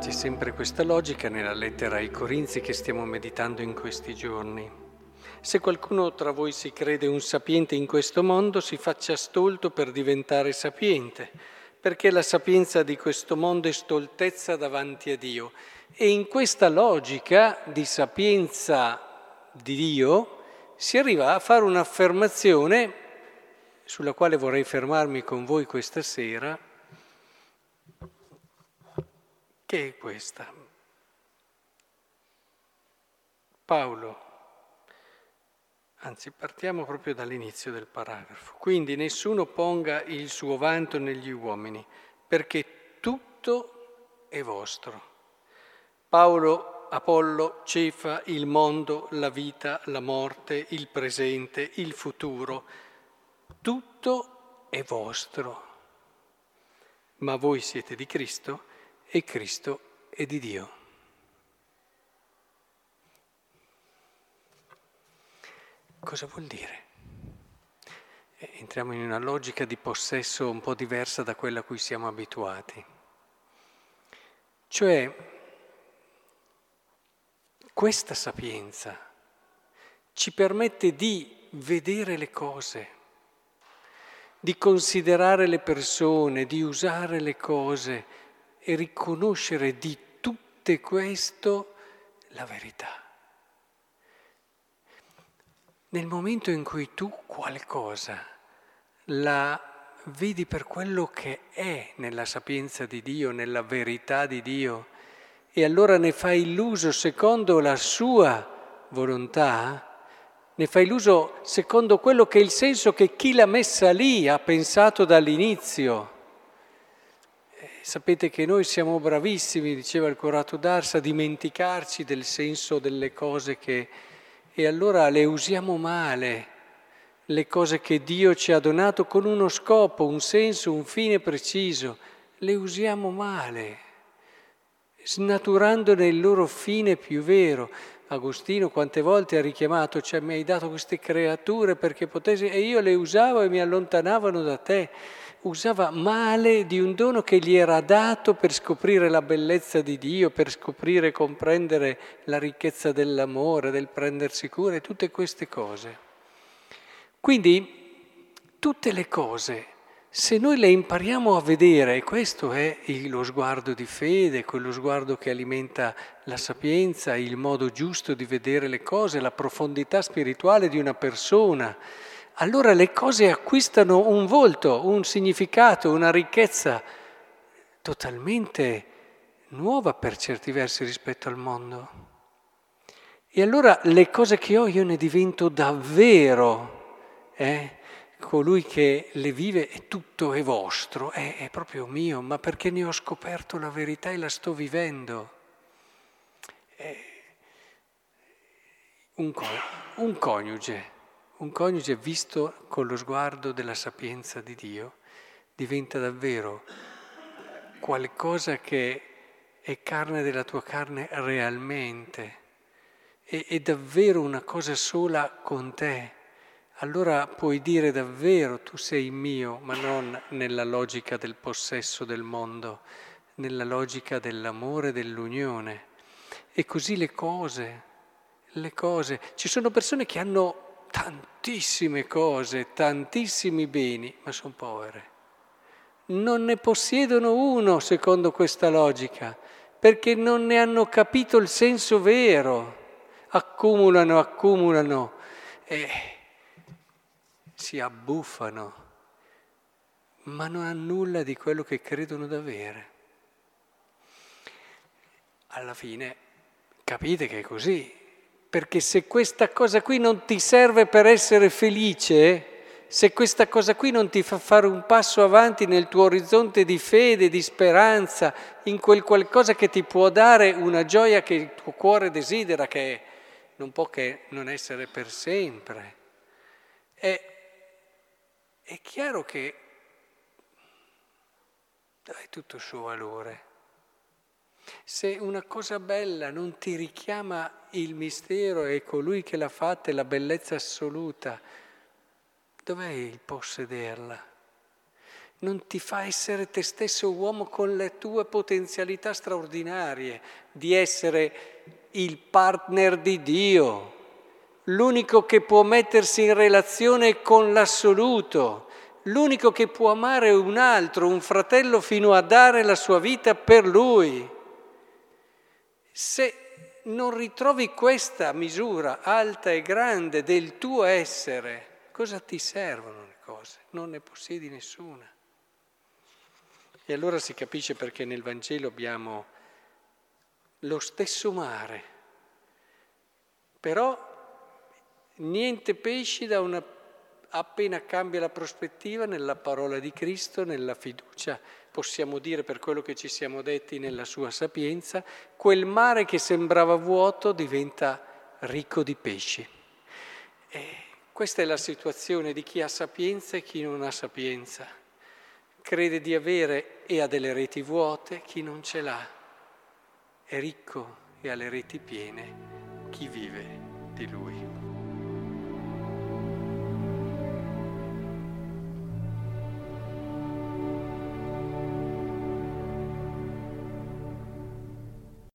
C'è sempre questa logica nella lettera ai Corinzi che stiamo meditando in questi giorni. Se qualcuno tra voi si crede un sapiente in questo mondo, si faccia stolto per diventare sapiente, perché la sapienza di questo mondo è stoltezza davanti a Dio. E in questa logica di sapienza di Dio si arriva a fare un'affermazione sulla quale vorrei fermarmi con voi questa sera, che è questa. Paolo, anzi partiamo proprio dall'inizio del paragrafo, quindi nessuno ponga il suo vanto negli uomini, perché tutto è vostro. Paolo, Apollo, Cefa, il mondo, la vita, la morte, il presente, il futuro, tutto è vostro. Ma voi siete di Cristo e Cristo è di Dio. Cosa vuol dire? Eh, entriamo in una logica di possesso un po' diversa da quella a cui siamo abituati. Cioè, questa sapienza ci permette di vedere le cose, di considerare le persone, di usare le cose e riconoscere di tutte questo la verità. Nel momento in cui tu qualcosa la vedi per quello che è nella sapienza di Dio, nella verità di Dio, e allora ne fai l'uso secondo la sua volontà, ne fai l'uso secondo quello che è il senso che chi l'ha messa lì ha pensato dall'inizio. Sapete che noi siamo bravissimi, diceva il curato d'Ars, a dimenticarci del senso delle cose che... e allora le usiamo male, le cose che Dio ci ha donato con uno scopo, un senso, un fine preciso, le usiamo male, snaturandone il loro fine più vero. Agostino quante volte ha richiamato, cioè mi hai dato queste creature perché potessi, e io le usavo e mi allontanavano da te usava male di un dono che gli era dato per scoprire la bellezza di Dio, per scoprire e comprendere la ricchezza dell'amore, del prendersi cura e tutte queste cose. Quindi tutte le cose, se noi le impariamo a vedere, e questo è lo sguardo di fede, quello sguardo che alimenta la sapienza, il modo giusto di vedere le cose, la profondità spirituale di una persona, allora le cose acquistano un volto, un significato, una ricchezza totalmente nuova per certi versi rispetto al mondo. E allora le cose che ho io ne divento davvero, eh? colui che le vive e tutto è vostro, è, è proprio mio, ma perché ne ho scoperto la verità e la sto vivendo. Eh, un, un coniuge un coniuge visto con lo sguardo della sapienza di Dio diventa davvero qualcosa che è carne della tua carne realmente, è, è davvero una cosa sola con te. Allora puoi dire davvero tu sei mio, ma non nella logica del possesso del mondo, nella logica dell'amore, dell'unione. E così le cose, le cose. Ci sono persone che hanno tantissime cose, tantissimi beni, ma sono povere. Non ne possiedono uno secondo questa logica, perché non ne hanno capito il senso vero. Accumulano, accumulano e si abbuffano, ma non hanno nulla di quello che credono d'avere. Alla fine capite che è così, perché se questa cosa qui non ti serve per essere felice, se questa cosa qui non ti fa fare un passo avanti nel tuo orizzonte di fede, di speranza, in quel qualcosa che ti può dare una gioia che il tuo cuore desidera, che non può che non essere per sempre, è, è chiaro che dai tutto il suo valore. Se una cosa bella non ti richiama il mistero e colui che l'ha fatta e la bellezza assoluta, dov'è il possederla? non ti fa essere te stesso uomo con le tue potenzialità straordinarie di essere il partner di Dio, l'unico che può mettersi in relazione con l'assoluto, l'unico che può amare un altro, un fratello, fino a dare la sua vita per lui. Se non ritrovi questa misura alta e grande del tuo essere, cosa ti servono le cose? Non ne possiedi nessuna. E allora si capisce perché nel Vangelo abbiamo lo stesso mare, però niente pesci da una, appena cambia la prospettiva nella parola di Cristo, nella fiducia, possiamo dire per quello che ci siamo detti nella sua sapienza, quel mare che sembrava vuoto diventa ricco di pesci. E questa è la situazione di chi ha sapienza e chi non ha sapienza. Crede di avere e ha delle reti vuote chi non ce l'ha. È ricco e ha le reti piene chi vive di lui.